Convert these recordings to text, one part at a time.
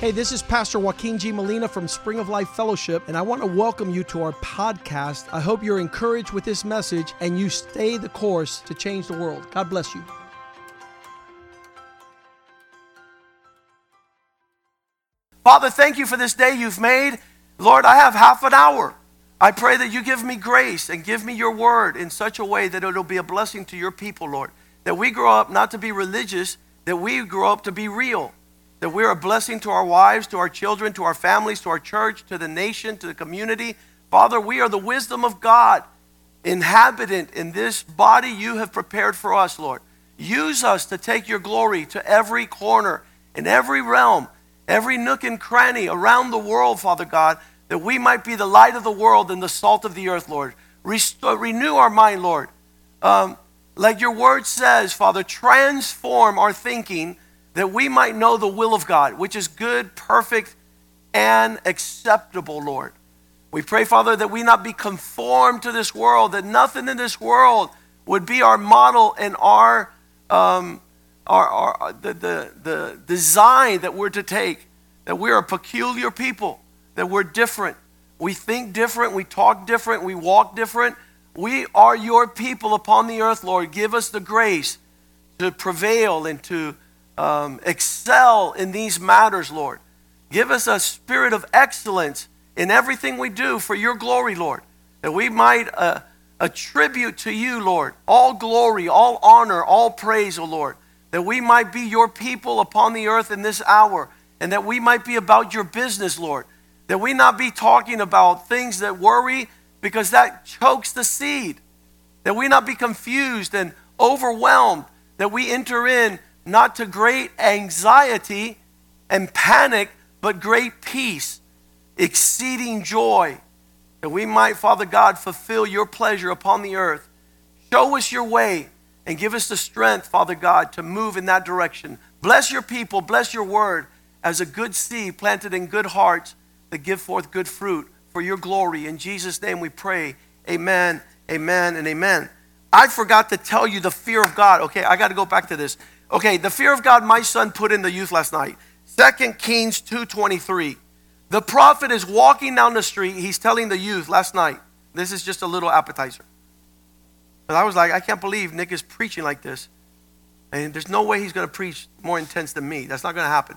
Hey, this is Pastor Joaquin G. Molina from Spring of Life Fellowship, and I want to welcome you to our podcast. I hope you're encouraged with this message and you stay the course to change the world. God bless you. Father, thank you for this day you've made. Lord, I have half an hour. I pray that you give me grace and give me your word in such a way that it'll be a blessing to your people, Lord. That we grow up not to be religious, that we grow up to be real that we're a blessing to our wives, to our children, to our families, to our church, to the nation, to the community. Father, we are the wisdom of God, inhabitant in this body you have prepared for us, Lord. Use us to take your glory to every corner, in every realm, every nook and cranny around the world, Father God, that we might be the light of the world and the salt of the earth, Lord. Restore, renew our mind, Lord. Um, like your word says, Father, transform our thinking that we might know the will of God, which is good, perfect, and acceptable, Lord. We pray, Father, that we not be conformed to this world, that nothing in this world would be our model and our, um, our, our the, the, the design that we're to take, that we're a peculiar people, that we're different. We think different, we talk different, we walk different. We are your people upon the earth, Lord. Give us the grace to prevail and to um, excel in these matters, Lord. Give us a spirit of excellence in everything we do for your glory, Lord, that we might uh, attribute to you, Lord, all glory, all honor, all praise, O Lord, that we might be your people upon the earth in this hour, and that we might be about your business, Lord, that we not be talking about things that worry because that chokes the seed, that we not be confused and overwhelmed, that we enter in not to great anxiety and panic, but great peace, exceeding joy, that we might, Father God, fulfill your pleasure upon the earth. Show us your way and give us the strength, Father God, to move in that direction. Bless your people, bless your word as a good seed planted in good hearts that give forth good fruit for your glory. In Jesus' name we pray. Amen, amen, and amen. I forgot to tell you the fear of God. Okay, I got to go back to this. Okay, the fear of God my son put in the youth last night. 2 Kings 2:23. The prophet is walking down the street. He's telling the youth last night. This is just a little appetizer. But I was like, I can't believe Nick is preaching like this. And there's no way he's going to preach more intense than me. That's not going to happen.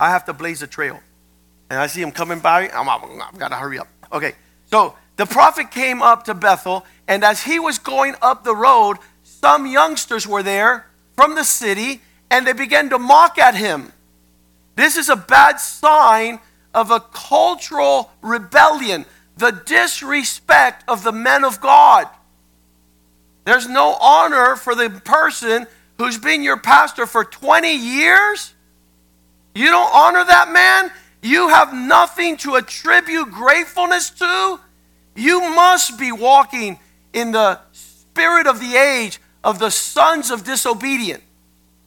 I have to blaze a trail. And I see him coming by. I'm, I'm, I've got to hurry up. Okay, so the prophet came up to Bethel, and as he was going up the road, some youngsters were there from the city and they began to mock at him. This is a bad sign of a cultural rebellion, the disrespect of the men of God. There's no honor for the person who's been your pastor for 20 years. You don't honor that man. You have nothing to attribute gratefulness to. You must be walking in the spirit of the age of the sons of disobedience.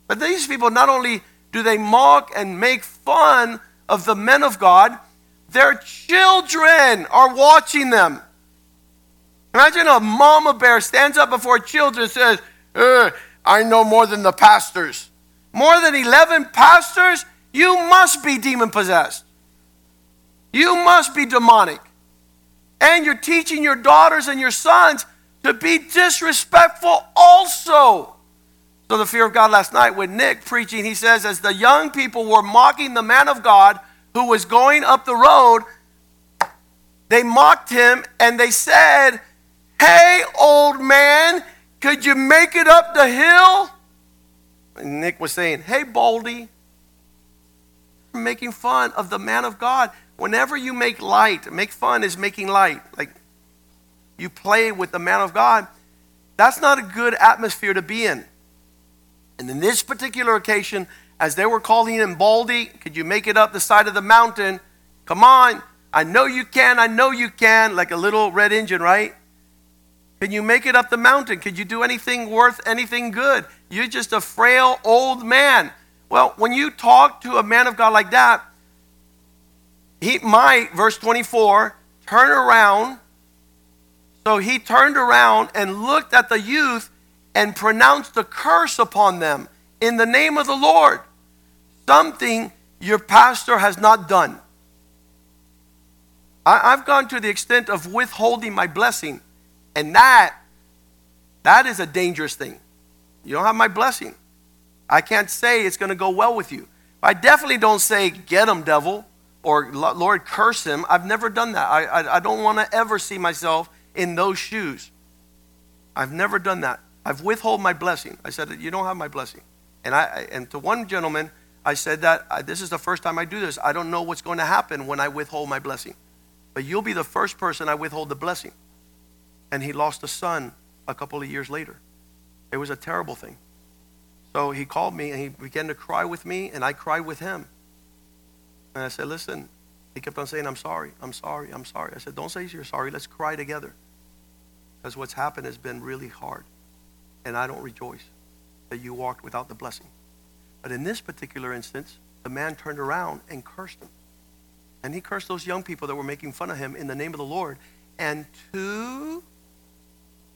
But these people not only do they mock and make fun of the men of God, their children are watching them. Imagine a mama bear stands up before children and says, I know more than the pastors. More than 11 pastors? You must be demon possessed. You must be demonic. And you're teaching your daughters and your sons to be disrespectful also. So, the fear of God last night with Nick preaching, he says, as the young people were mocking the man of God who was going up the road, they mocked him and they said, Hey, old man, could you make it up the hill? And Nick was saying, Hey, Baldy, making fun of the man of God. Whenever you make light, make fun is making light. Like you play with the man of God, that's not a good atmosphere to be in. And in this particular occasion, as they were calling him Baldy, could you make it up the side of the mountain? Come on, I know you can, I know you can, like a little red engine, right? Can you make it up the mountain? Could you do anything worth anything good? You're just a frail old man. Well, when you talk to a man of God like that, he might, verse 24, turn around so he turned around and looked at the youth and pronounced a curse upon them in the name of the Lord. Something your pastor has not done. I, I've gone to the extent of withholding my blessing, and that that is a dangerous thing. You don't have my blessing. I can't say it's going to go well with you. I definitely don't say, get him, devil, or Lord, curse him. I've never done that. I, I, I don't want to ever see myself in those shoes. I've never done that. I've withheld my blessing. I said, you don't have my blessing. And, I, and to one gentleman, I said that this is the first time I do this. I don't know what's going to happen when I withhold my blessing. But you'll be the first person I withhold the blessing. And he lost a son a couple of years later. It was a terrible thing. So he called me and he began to cry with me, and I cried with him. And I said, Listen, he kept on saying, I'm sorry, I'm sorry, I'm sorry. I said, Don't say you're sorry, let's cry together. Because what's happened has been really hard. And I don't rejoice that you walked without the blessing. But in this particular instance, the man turned around and cursed him. And he cursed those young people that were making fun of him in the name of the Lord. And two,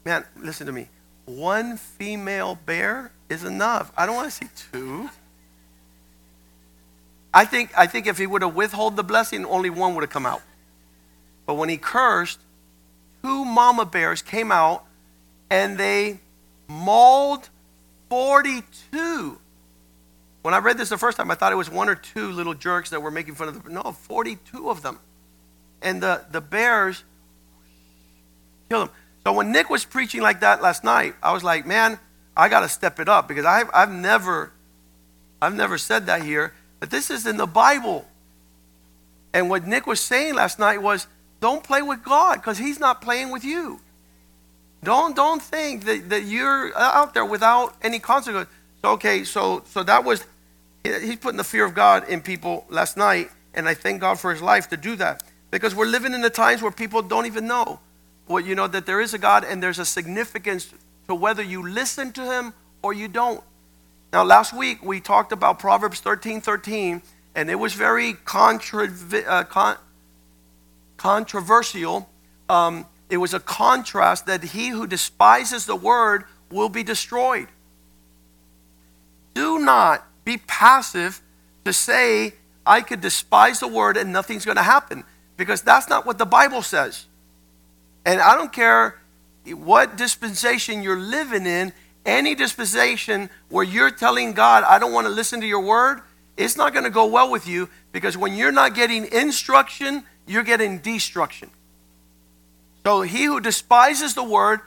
man, listen to me. One female bear is enough. I don't want to see two. I think, I think if he would have withheld the blessing, only one would have come out. But when he cursed, two mama bears came out and they mauled 42. When I read this the first time, I thought it was one or two little jerks that were making fun of them. No, 42 of them. And the, the bears killed them. So when Nick was preaching like that last night, I was like, man, I got to step it up because I've, I've never, I've never said that here. But this is in the Bible. And what Nick was saying last night was, don't play with God because He's not playing with you. Don't don't think that, that you're out there without any consequence. Okay, so so that was he's putting the fear of God in people last night, and I thank God for his life to do that. Because we're living in the times where people don't even know. Well, you know that there is a God and there's a significance to whether you listen to him or you don't. Now, last week we talked about Proverbs 13 13, and it was very contra- uh, con- controversial. Um, it was a contrast that he who despises the word will be destroyed. Do not be passive to say, I could despise the word and nothing's going to happen, because that's not what the Bible says. And I don't care what dispensation you're living in, any dispensation where you're telling God, I don't want to listen to your word, it's not going to go well with you because when you're not getting instruction, you're getting destruction. So he who despises the word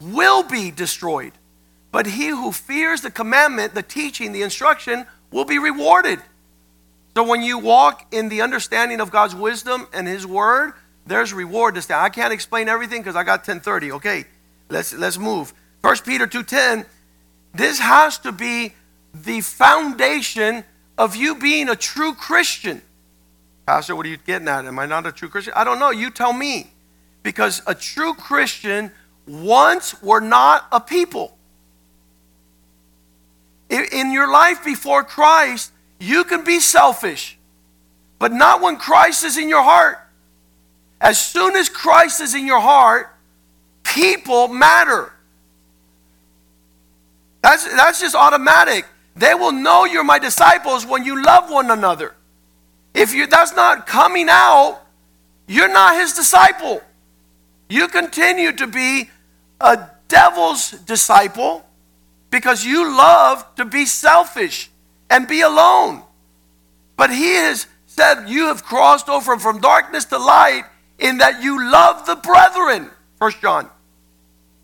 will be destroyed. But he who fears the commandment, the teaching, the instruction will be rewarded. So when you walk in the understanding of God's wisdom and his word, there's reward to stand. I can't explain everything because I got 1030. Okay, let's let's move. First Peter 2:10. This has to be the foundation of you being a true Christian. Pastor, what are you getting at? Am I not a true Christian? I don't know. You tell me. Because a true Christian once were not a people. In your life before Christ, you can be selfish, but not when Christ is in your heart. As soon as Christ is in your heart, people matter. That's, that's just automatic. They will know you're my disciples when you love one another. If you, that's not coming out, you're not his disciple. You continue to be a devil's disciple because you love to be selfish and be alone. But he has said you have crossed over from darkness to light in that you love the brethren. First John.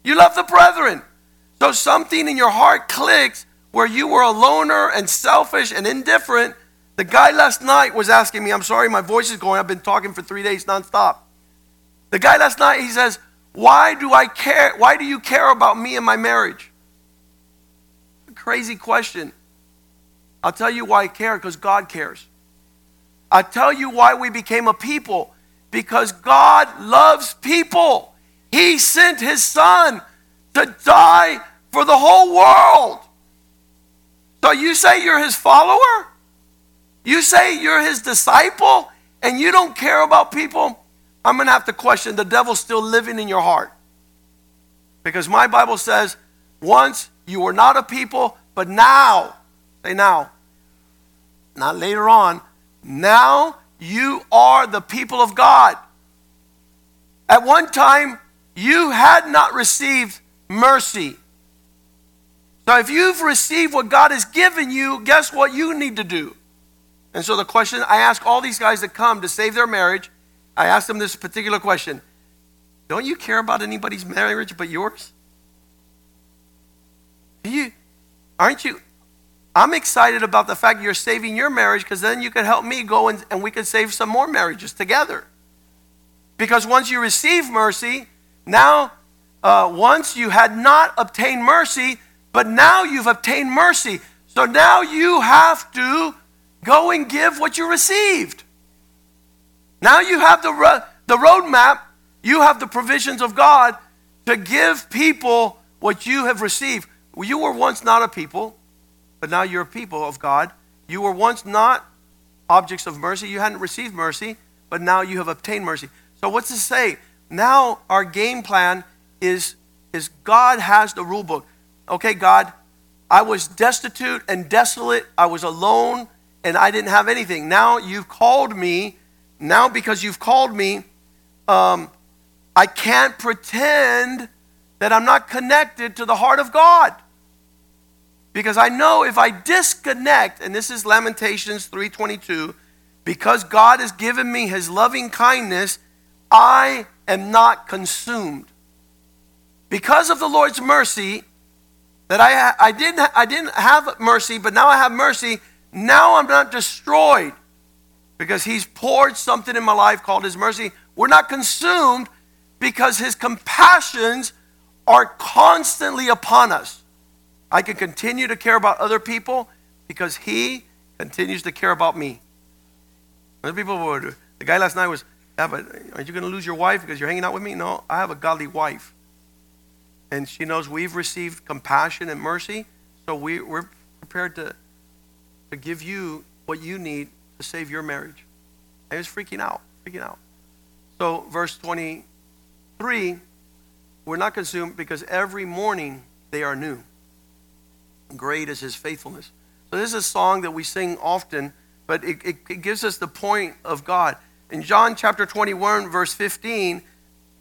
You love the brethren. So something in your heart clicks where you were a loner and selfish and indifferent. The guy last night was asking me, I'm sorry, my voice is going. I've been talking for three days nonstop. The guy last night, he says, Why do I care? Why do you care about me and my marriage? Crazy question. I'll tell you why I care because God cares. I'll tell you why we became a people because God loves people. He sent his son to die for the whole world. So you say you're his follower? You say you're his disciple and you don't care about people? I'm going to have to question the devil's still living in your heart. Because my Bible says, once you were not a people, but now, say now, not later on, now you are the people of God. At one time, you had not received mercy. So if you've received what God has given you, guess what you need to do? And so the question I ask all these guys that come to save their marriage, I ask them this particular question Don't you care about anybody's marriage but yours? Do you, aren't you? I'm excited about the fact you're saving your marriage because then you can help me go and, and we can save some more marriages together. Because once you receive mercy, now, uh, once you had not obtained mercy, but now you've obtained mercy. So now you have to go and give what you received. Now you have the, ro- the roadmap, you have the provisions of God to give people what you have received. You were once not a people, but now you're a people of God. You were once not objects of mercy. You hadn't received mercy, but now you have obtained mercy. So, what's this say? Now, our game plan is, is God has the rule book. Okay, God, I was destitute and desolate. I was alone and I didn't have anything. Now you've called me. Now, because you've called me, um, I can't pretend that I'm not connected to the heart of God. Because I know if I disconnect, and this is Lamentations 3:22, because God has given me his loving kindness, I am not consumed. Because of the Lord's mercy, that I, I, didn't, I didn't have mercy, but now I have mercy, now I'm not destroyed because he's poured something in my life called his mercy. We're not consumed because his compassions are constantly upon us. I can continue to care about other people because he continues to care about me. Other people would, the guy last night was, yeah, but aren't you going to lose your wife because you're hanging out with me? No, I have a godly wife. And she knows we've received compassion and mercy, so we, we're prepared to, to give you what you need to save your marriage. I was freaking out, freaking out. So, verse 23 we're not consumed because every morning they are new. Great is his faithfulness. So, this is a song that we sing often, but it, it, it gives us the point of God. In John chapter 21, verse 15,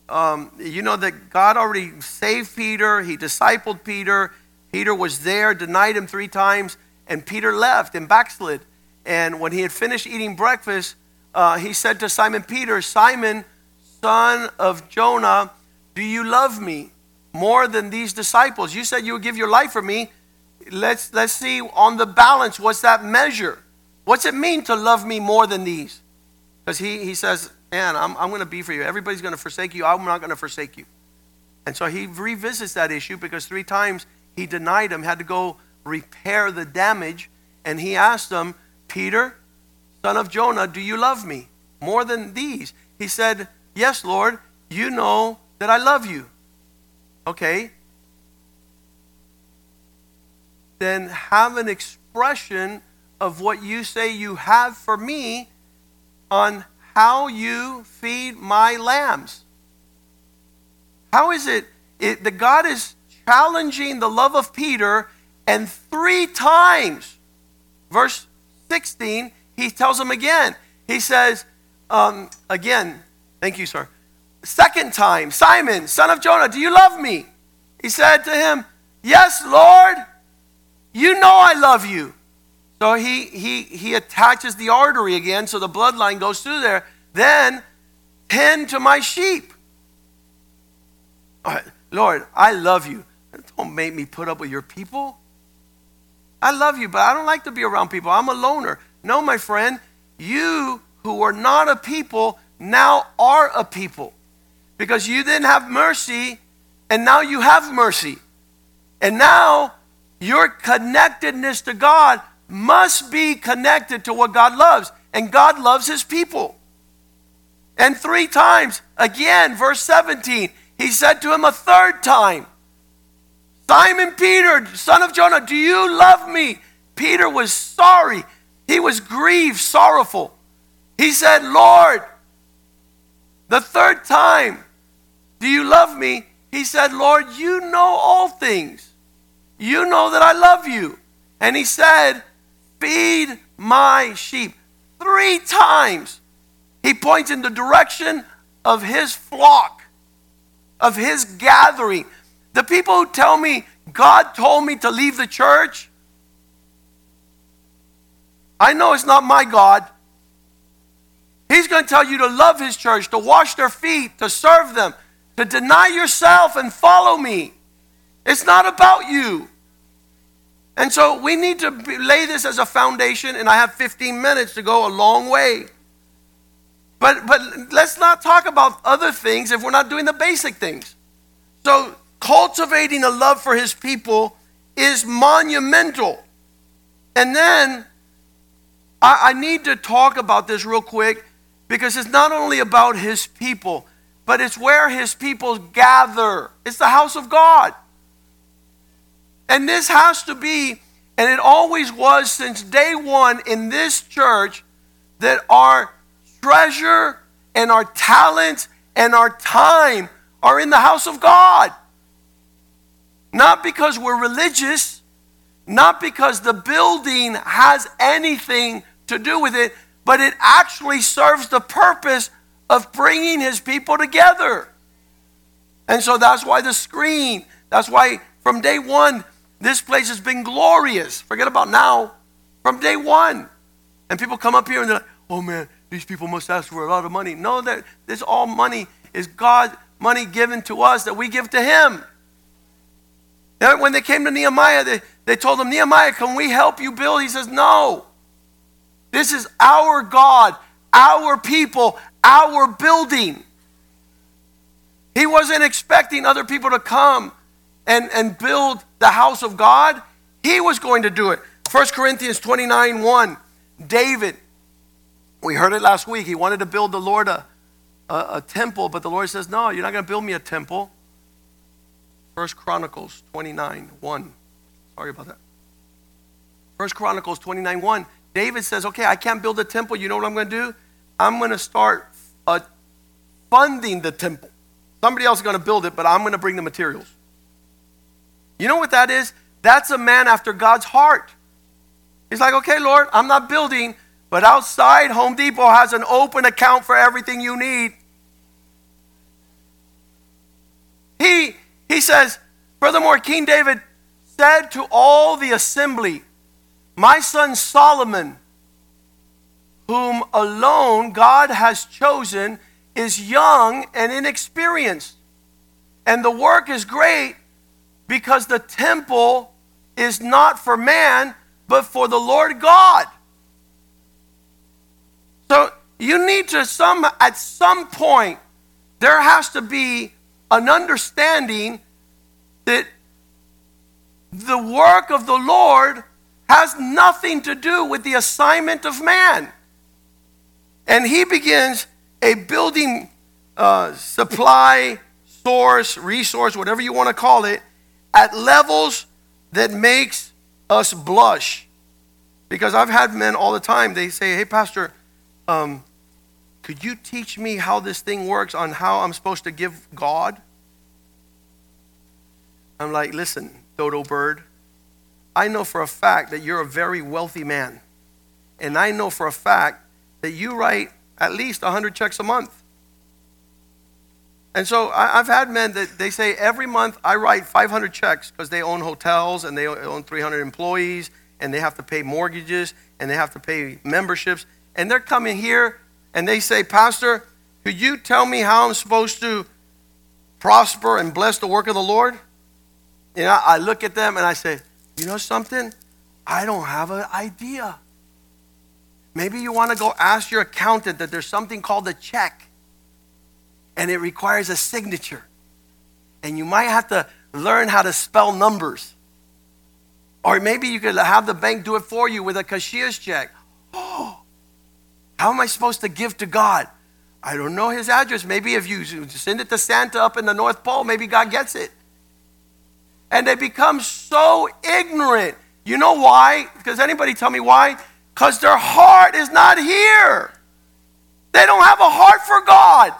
um, you know that God already saved Peter, he discipled Peter. Peter was there, denied him three times, and Peter left and backslid. And when he had finished eating breakfast, uh, he said to Simon Peter, Simon, son of Jonah, do you love me more than these disciples? You said you would give your life for me. Let's, let's see on the balance, what's that measure? What's it mean to love me more than these? Because he, he says, Man, I'm, I'm going to be for you. Everybody's going to forsake you. I'm not going to forsake you. And so he revisits that issue because three times he denied him, had to go repair the damage. And he asked them, Peter, son of Jonah, do you love me more than these? He said, Yes, Lord, you know that I love you. Okay. Then have an expression of what you say you have for me on how you feed my lambs. How is it, it that God is challenging the love of Peter, and three times, verse 16, he tells him again. He says, um, again, thank you, sir. Second time, Simon, son of Jonah, do you love me? He said to him, Yes, Lord, you know I love you. So he, he, he attaches the artery again, so the bloodline goes through there. Then tend to my sheep. Lord, I love you. Don't make me put up with your people. I love you, but I don't like to be around people. I'm a loner. No, my friend, you who are not a people now are a people because you didn't have mercy and now you have mercy. And now your connectedness to God must be connected to what God loves. And God loves his people. And three times, again, verse 17, he said to him a third time, Simon Peter, son of Jonah, do you love me? Peter was sorry. He was grieved, sorrowful. He said, Lord, the third time, do you love me? He said, Lord, you know all things. You know that I love you. And he said, Feed my sheep. Three times he points in the direction of his flock, of his gathering. The people who tell me God told me to leave the church, I know it's not my God. He's going to tell you to love his church, to wash their feet, to serve them, to deny yourself and follow me. It's not about you. And so we need to lay this as a foundation, and I have 15 minutes to go a long way. But, but let's not talk about other things if we're not doing the basic things. So, cultivating a love for his people is monumental. And then I, I need to talk about this real quick because it's not only about his people, but it's where his people gather. It's the house of God. And this has to be, and it always was since day one in this church, that our treasure and our talents and our time are in the house of God. Not because we're religious, not because the building has anything to do with it, but it actually serves the purpose of bringing his people together. And so that's why the screen, that's why from day one, this place has been glorious. Forget about now. From day one. And people come up here and they're like, oh man, these people must ask for a lot of money. No, that this all money is God money given to us that we give to him. And when they came to Nehemiah, they, they told him, Nehemiah, can we help you build? He says, No. This is our God, our people, our building. He wasn't expecting other people to come and, and build the house of God, he was going to do it. 1 Corinthians 29 1. David, we heard it last week. He wanted to build the Lord a, a, a temple, but the Lord says, No, you're not going to build me a temple. 1 Chronicles 29 1. Sorry about that. 1 Chronicles 29 1. David says, Okay, I can't build a temple. You know what I'm going to do? I'm going to start uh, funding the temple. Somebody else is going to build it, but I'm going to bring the materials. You know what that is? That's a man after God's heart. He's like, okay, Lord, I'm not building, but outside, Home Depot has an open account for everything you need. He, he says, furthermore, King David said to all the assembly, My son Solomon, whom alone God has chosen, is young and inexperienced, and the work is great because the temple is not for man, but for the Lord God. So you need to some at some point there has to be an understanding that the work of the Lord has nothing to do with the assignment of man. And he begins a building uh, supply, source, resource, whatever you want to call it, at levels that makes us blush. Because I've had men all the time, they say, hey, Pastor, um, could you teach me how this thing works on how I'm supposed to give God? I'm like, listen, dodo bird, I know for a fact that you're a very wealthy man. And I know for a fact that you write at least 100 checks a month. And so I, have had men that they say every month I write 500 checks because they own hotels and they own 300 employees and they have to pay mortgages and they have to pay memberships. And they're coming here and they say, Pastor, could you tell me how I'm supposed to prosper and bless the work of the Lord? You know, I look at them and I say, you know something? I don't have an idea. Maybe you want to go ask your accountant that there's something called a check and it requires a signature. And you might have to learn how to spell numbers. Or maybe you could have the bank do it for you with a cashier's check. How am I supposed to give to God? I don't know his address. Maybe if you send it to Santa up in the North Pole, maybe God gets it. And they become so ignorant. You know why? Because anybody tell me why? Because their heart is not here. They don't have a heart for God.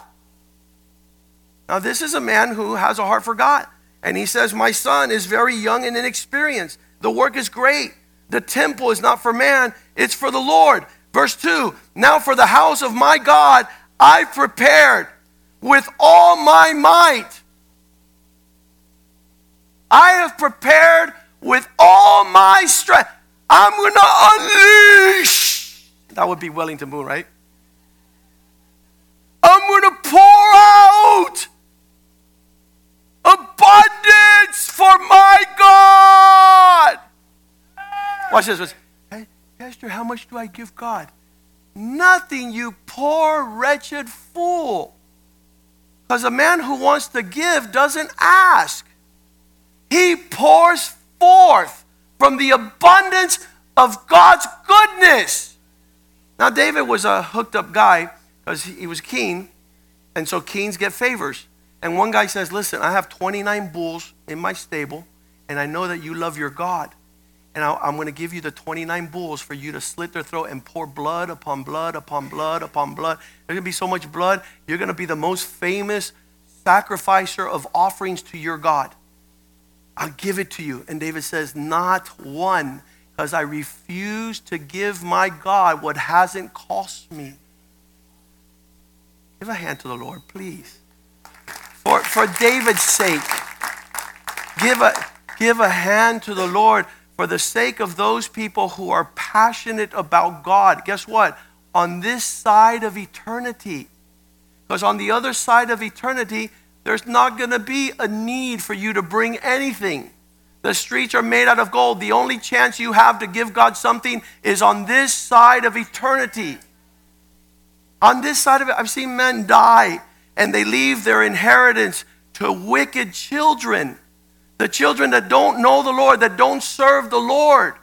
Now, this is a man who has a heart for God. And he says, My son is very young and inexperienced. The work is great, The temple is not for man, it's for the Lord. Verse 2 Now for the house of my God I prepared with all my might. I have prepared with all my strength. I'm going to unleash. That would be Wellington Boone, right? I'm going to pour out abundance for my God. Watch this. Hey, Pastor, how much do I give God? Nothing, you poor, wretched fool. Because a man who wants to give doesn't ask, he pours forth from the abundance of God's goodness. Now, David was a hooked up guy because he was keen, and so keens get favors. And one guy says, Listen, I have 29 bulls in my stable, and I know that you love your God. And I, am going to give you the 29 bulls for you to slit their throat and pour blood upon blood upon blood upon blood. There's going to be so much blood, you're going to be the most famous sacrificer of offerings to your God. I'll give it to you. And David says, Not one, because I refuse to give my God what hasn't cost me. Give a hand to the Lord, please. For, for David's sake, give a, give a hand to the Lord for the sake of those people who are passionate about God. Guess what? On this side of eternity. Because on the other side of eternity, there's not going to be a need for you to bring anything. The streets are made out of gold. The only chance you have to give God something is on this side of eternity. On this side of it, I've seen men die and they leave their inheritance to wicked children. The children that don't know the Lord, that don't serve the Lord.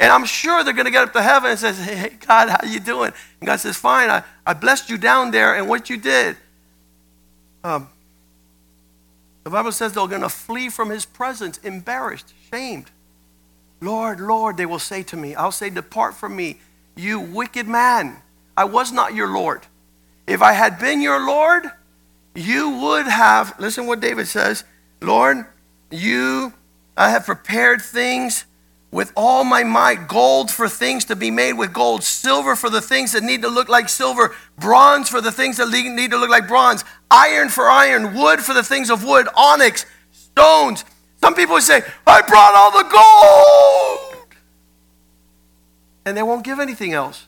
And I'm sure they're going to get up to heaven and says, hey, God, how you doing? And God says, fine, I, I blessed you down there and what you did. Um, the Bible says they're going to flee from his presence, embarrassed, shamed. Lord, Lord, they will say to me, I'll say, depart from me, you wicked man. I was not your Lord. If I had been your Lord, you would have, listen what David says, Lord, you, I have prepared things with all my might gold for things to be made with gold, silver for the things that need to look like silver, bronze for the things that need to look like bronze, iron for iron, wood for the things of wood, onyx, stones. Some people say, I brought all the gold. And they won't give anything else.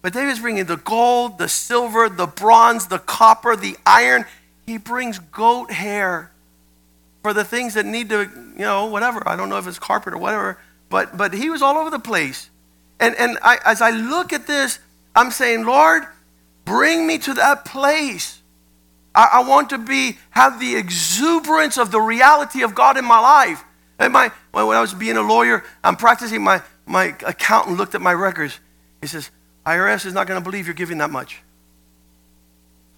But David's bringing the gold, the silver, the bronze, the copper, the iron. He brings goat hair for the things that need to, you know, whatever. I don't know if it's carpet or whatever, but but he was all over the place. And and I, as I look at this, I'm saying, Lord, bring me to that place. I, I want to be have the exuberance of the reality of God in my life. And my when I was being a lawyer, I'm practicing. My my accountant looked at my records. He says, IRS is not going to believe you're giving that much.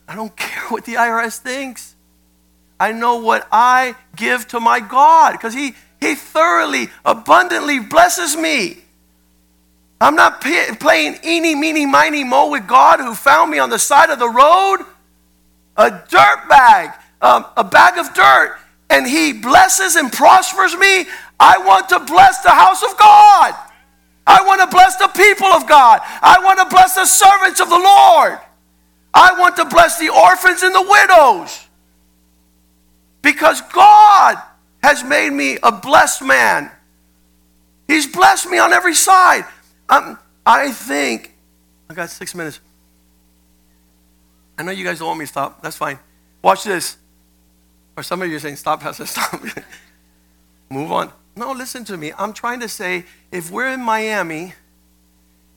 I don't care what the IRS thinks. I know what I give to my God because he, he thoroughly, abundantly blesses me. I'm not pay, playing eeny, meeny, miny, mo with God who found me on the side of the road. A dirt bag, um, a bag of dirt, and he blesses and prospers me. I want to bless the house of God. I want to bless the people of God. I want to bless the servants of the Lord. I want to bless the orphans and the widows. Because God has made me a blessed man. He's blessed me on every side. Um, I think, I got six minutes. I know you guys don't want me to stop. That's fine. Watch this. Or some of you are saying, stop, Pastor, stop. Move on. No, listen to me. I'm trying to say if we're in Miami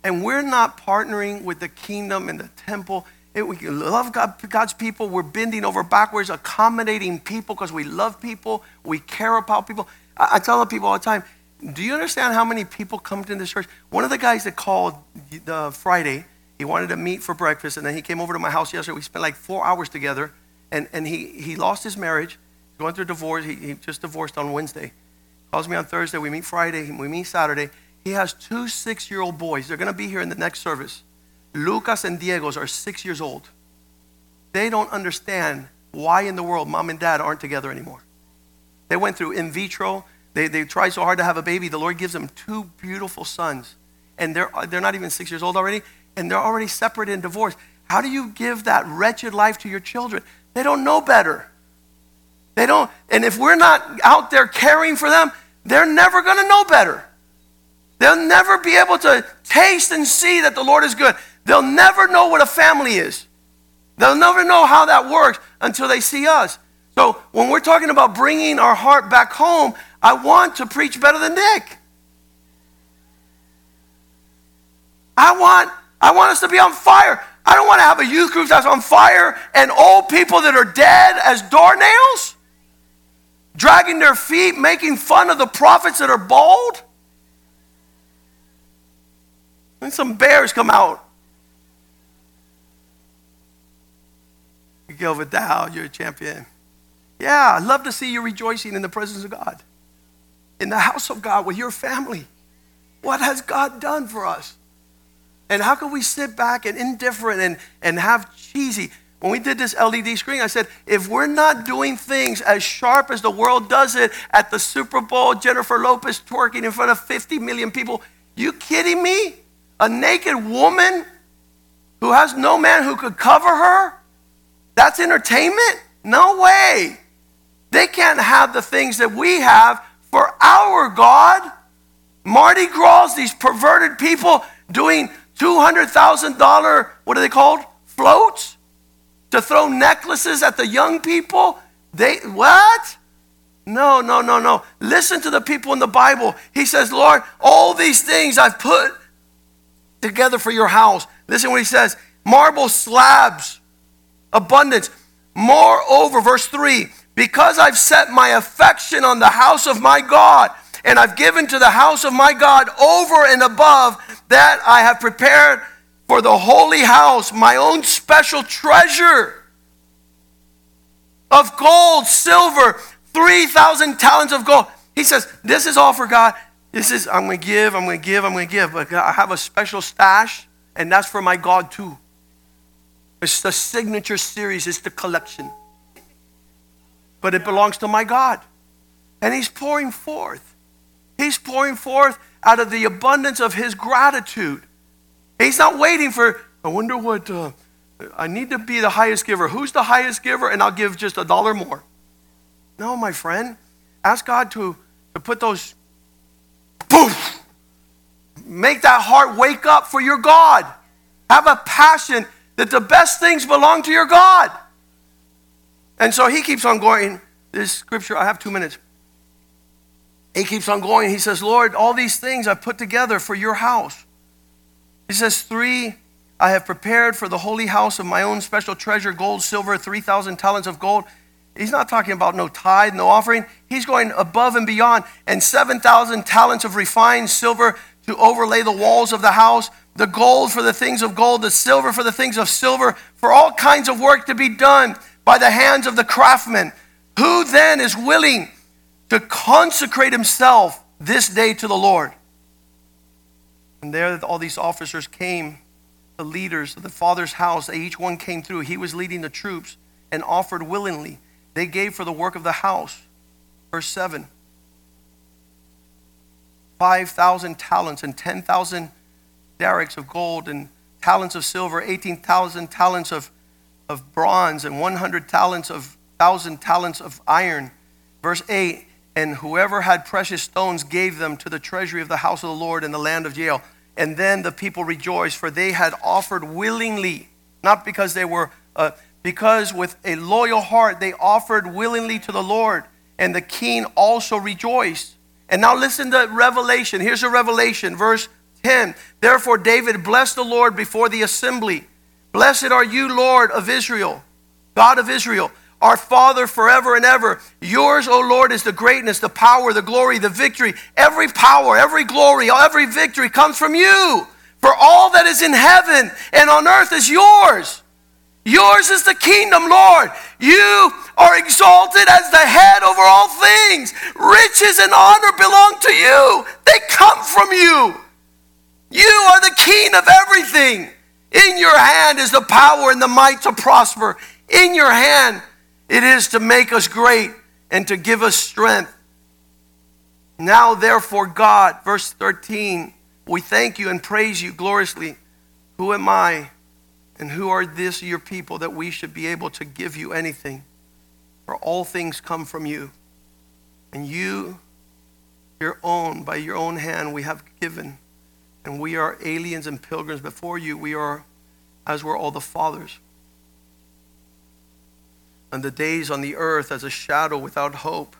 and we're not partnering with the kingdom and the temple, it, we love God, God's people. We're bending over backwards, accommodating people because we love people. We care about people. I, I, tell the people all the time, do you understand how many people come to this church? One of the guys that called the Friday, he wanted to meet for breakfast, and then he came over to my house yesterday. We spent like four hours together, and, and he, he lost his marriage, going through divorce. He, he just divorced on Wednesday. Calls me on Thursday. We meet Friday. We meet Saturday. He has two six year old boys. They're going to be here in the next service. Lucas and Diego's are six years old. They don't understand why in the world mom and dad aren't together anymore. They went through in vitro, They, they try so hard to have a baby. The Lord gives them two beautiful sons. And they're, they're not even six years old already. And they're already separated and divorced. How do you give that wretched life to your children? They don't know better. They don't, and if we're not out there caring for them, they're never going to know better. They'll never be able to taste and see that the Lord is good. They'll never know what a family is. They'll never know how that works until they see us. So when we're talking about bringing our heart back home, I want to preach better than Nick. I want, I want us to be on fire. I don't want to have a youth group that's on fire and old people that are dead as doornails, dragging their feet, making fun of the prophets that are bald. And some bears come out. Go Vidal, you're a champion. Yeah, I'd love to see you rejoicing in the presence of God, in the house of God with your family. What has God done for us? And how can we sit back and indifferent and, and have cheesy? When we did this LED screen, I said, if we're not doing things as sharp as the world does it at the Super Bowl, Jennifer Lopez twerking in front of 50 million people, you kidding me? A naked woman who has no man who could cover her? That's entertainment? No way. They can't have the things that we have for our God. Mardi Gras, these perverted people doing $200,000, what are they called? Floats? To throw necklaces at the young people? They, what? No, no, no, no. Listen to the people in the Bible. He says, Lord, all these things I've put together for your house. Listen what he says marble slabs, abundance. Moreover, verse 3 because I've set my affection on the house of my God, and I've given to the house of my God over and above that I have prepared for the holy house my own special treasure of gold, silver, 3,000 talents of gold. He says, This is all for God. This is, I'm going to give, I'm going to give, I'm going to give. But I have a special stash, and that's for my God too. It's the signature series, it's the collection. But it belongs to my God. And He's pouring forth. He's pouring forth out of the abundance of His gratitude. He's not waiting for, I wonder what, uh, I need to be the highest giver. Who's the highest giver? And I'll give just a dollar more. No, my friend. Ask God to, to put those poof. Make that heart wake up for your God. Have a passion that the best things belong to your God. And so he keeps on going. This scripture, I have two minutes. He keeps on going. He says, Lord, all these things I put together for your house. He says, Three, I have prepared for the holy house of my own special treasure gold, silver, 3,000 talents of gold. He's not talking about no tithe, no offering. He's going above and beyond. And 7,000 talents of refined silver to overlay the walls of the house, the gold for the things of gold, the silver for the things of silver, for all kinds of work to be done by the hands of the craftsmen. Who then is willing to consecrate himself this day to the Lord? And there, all these officers came, the leaders of the Father's house, each one came through. He was leading the troops and offered willingly they gave for the work of the house. Verse 7 5,000 talents and 10,000 darics of gold and talents of silver, 18,000 talents of, of bronze, and 100 talents of thousand talents of iron. Verse 8 And whoever had precious stones gave them to the treasury of the house of the Lord in the land of Jael. And then the people rejoiced, for they had offered willingly, not because they were. Uh, because with a loyal heart they offered willingly to the Lord, and the king also rejoiced. And now listen to Revelation. Here's a revelation, verse 10. Therefore, David blessed the Lord before the assembly. Blessed are you, Lord of Israel, God of Israel, our Father forever and ever. Yours, O Lord, is the greatness, the power, the glory, the victory. Every power, every glory, every victory comes from you. For all that is in heaven and on earth is yours. Yours is the kingdom, Lord. You are exalted as the head over all things. Riches and honor belong to you, they come from you. You are the king of everything. In your hand is the power and the might to prosper. In your hand it is to make us great and to give us strength. Now, therefore, God, verse 13, we thank you and praise you gloriously. Who am I and who are this your people that we should be able to give you anything? For all things come from you, and you, your own, by your own hand, we have given. And we are aliens and pilgrims before you. We are as were all the fathers. And the days on the earth as a shadow without hope.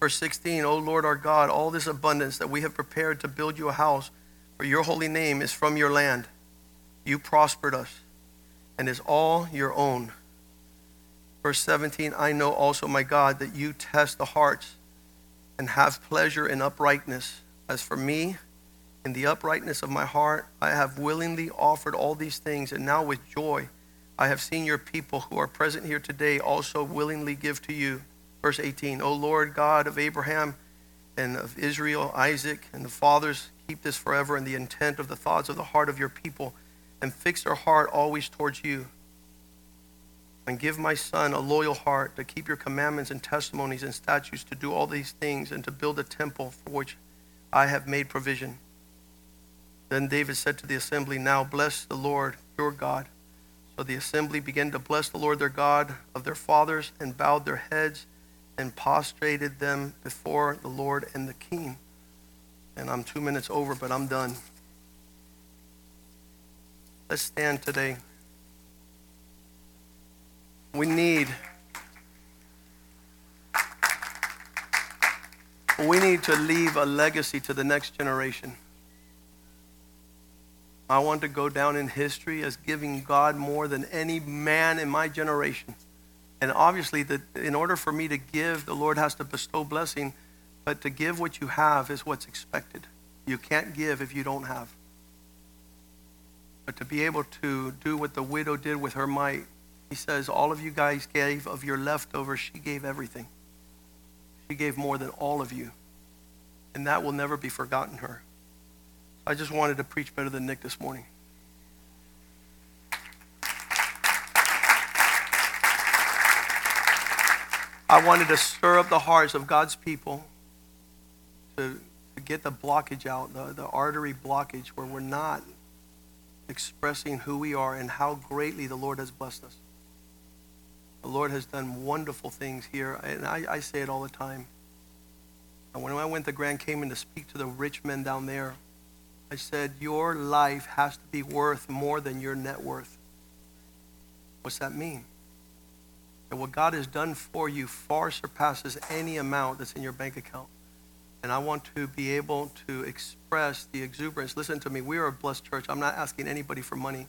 Verse 16, O Lord our God, all this abundance that we have prepared to build you a house for your holy name is from your land. You prospered us and is all your own. Verse 17, I know also, my God, that you test the hearts and have pleasure in uprightness. As for me, in the uprightness of my heart, I have willingly offered all these things, and now with joy I have seen your people who are present here today also willingly give to you. Verse 18, O Lord God of Abraham and of Israel, Isaac, and the fathers, keep this forever in the intent of the thoughts of the heart of your people, and fix their heart always towards you. And give my son a loyal heart to keep your commandments and testimonies and statutes, to do all these things, and to build a temple for which I have made provision. Then David said to the assembly, Now bless the Lord your God. So the assembly began to bless the Lord their God of their fathers and bowed their heads and prostrated them before the Lord and the king. And I'm two minutes over, but I'm done. Let's stand today. We need we need to leave a legacy to the next generation. I want to go down in history as giving God more than any man in my generation. And obviously, that in order for me to give, the Lord has to bestow blessing. But to give what you have is what's expected. You can't give if you don't have. But to be able to do what the widow did with her might, he says, All of you guys gave of your leftovers, she gave everything. She gave more than all of you. And that will never be forgotten her. I just wanted to preach better than Nick this morning. I wanted to stir up the hearts of God's people to, to get the blockage out, the, the artery blockage, where we're not expressing who we are and how greatly the Lord has blessed us. The Lord has done wonderful things here, and I, I say it all the time. When I went to Grand Cayman to speak to the rich men down there, I said, Your life has to be worth more than your net worth. What's that mean? That what God has done for you far surpasses any amount that's in your bank account. And I want to be able to express the exuberance. Listen to me, we are a blessed church. I'm not asking anybody for money.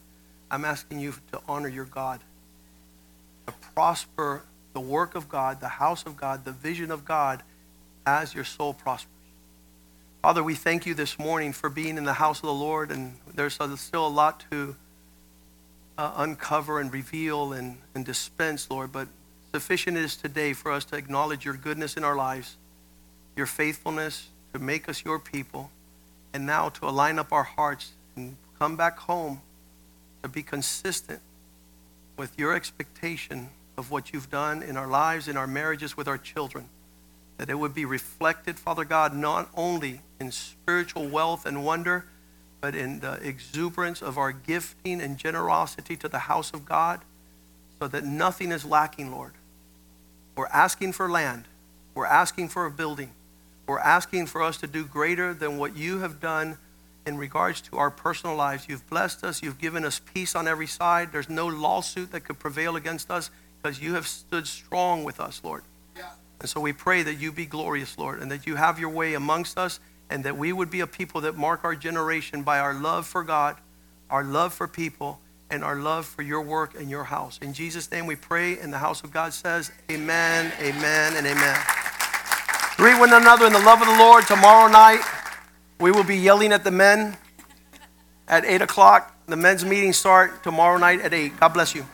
I'm asking you to honor your God, to prosper the work of God, the house of God, the vision of God as your soul prospers. Father, we thank you this morning for being in the house of the Lord, and there's still a lot to uh, uncover and reveal and, and dispense, Lord, but sufficient is today for us to acknowledge your goodness in our lives, your faithfulness to make us your people, and now to align up our hearts and come back home to be consistent with your expectation of what you've done in our lives, in our marriages, with our children that it would be reflected, Father God, not only in spiritual wealth and wonder, but in the exuberance of our gifting and generosity to the house of God, so that nothing is lacking, Lord. We're asking for land, we're asking for a building, we're asking for us to do greater than what you have done in regards to our personal lives. You've blessed us, you've given us peace on every side. There's no lawsuit that could prevail against us because you have stood strong with us, Lord. And so we pray that you be glorious, Lord, and that you have your way amongst us, and that we would be a people that mark our generation by our love for God, our love for people, and our love for your work and your house. In Jesus' name we pray, and the house of God says, Amen, amen, and amen. Greet one another in the love of the Lord. Tomorrow night, we will be yelling at the men at 8 o'clock. The men's meetings start tomorrow night at 8. God bless you.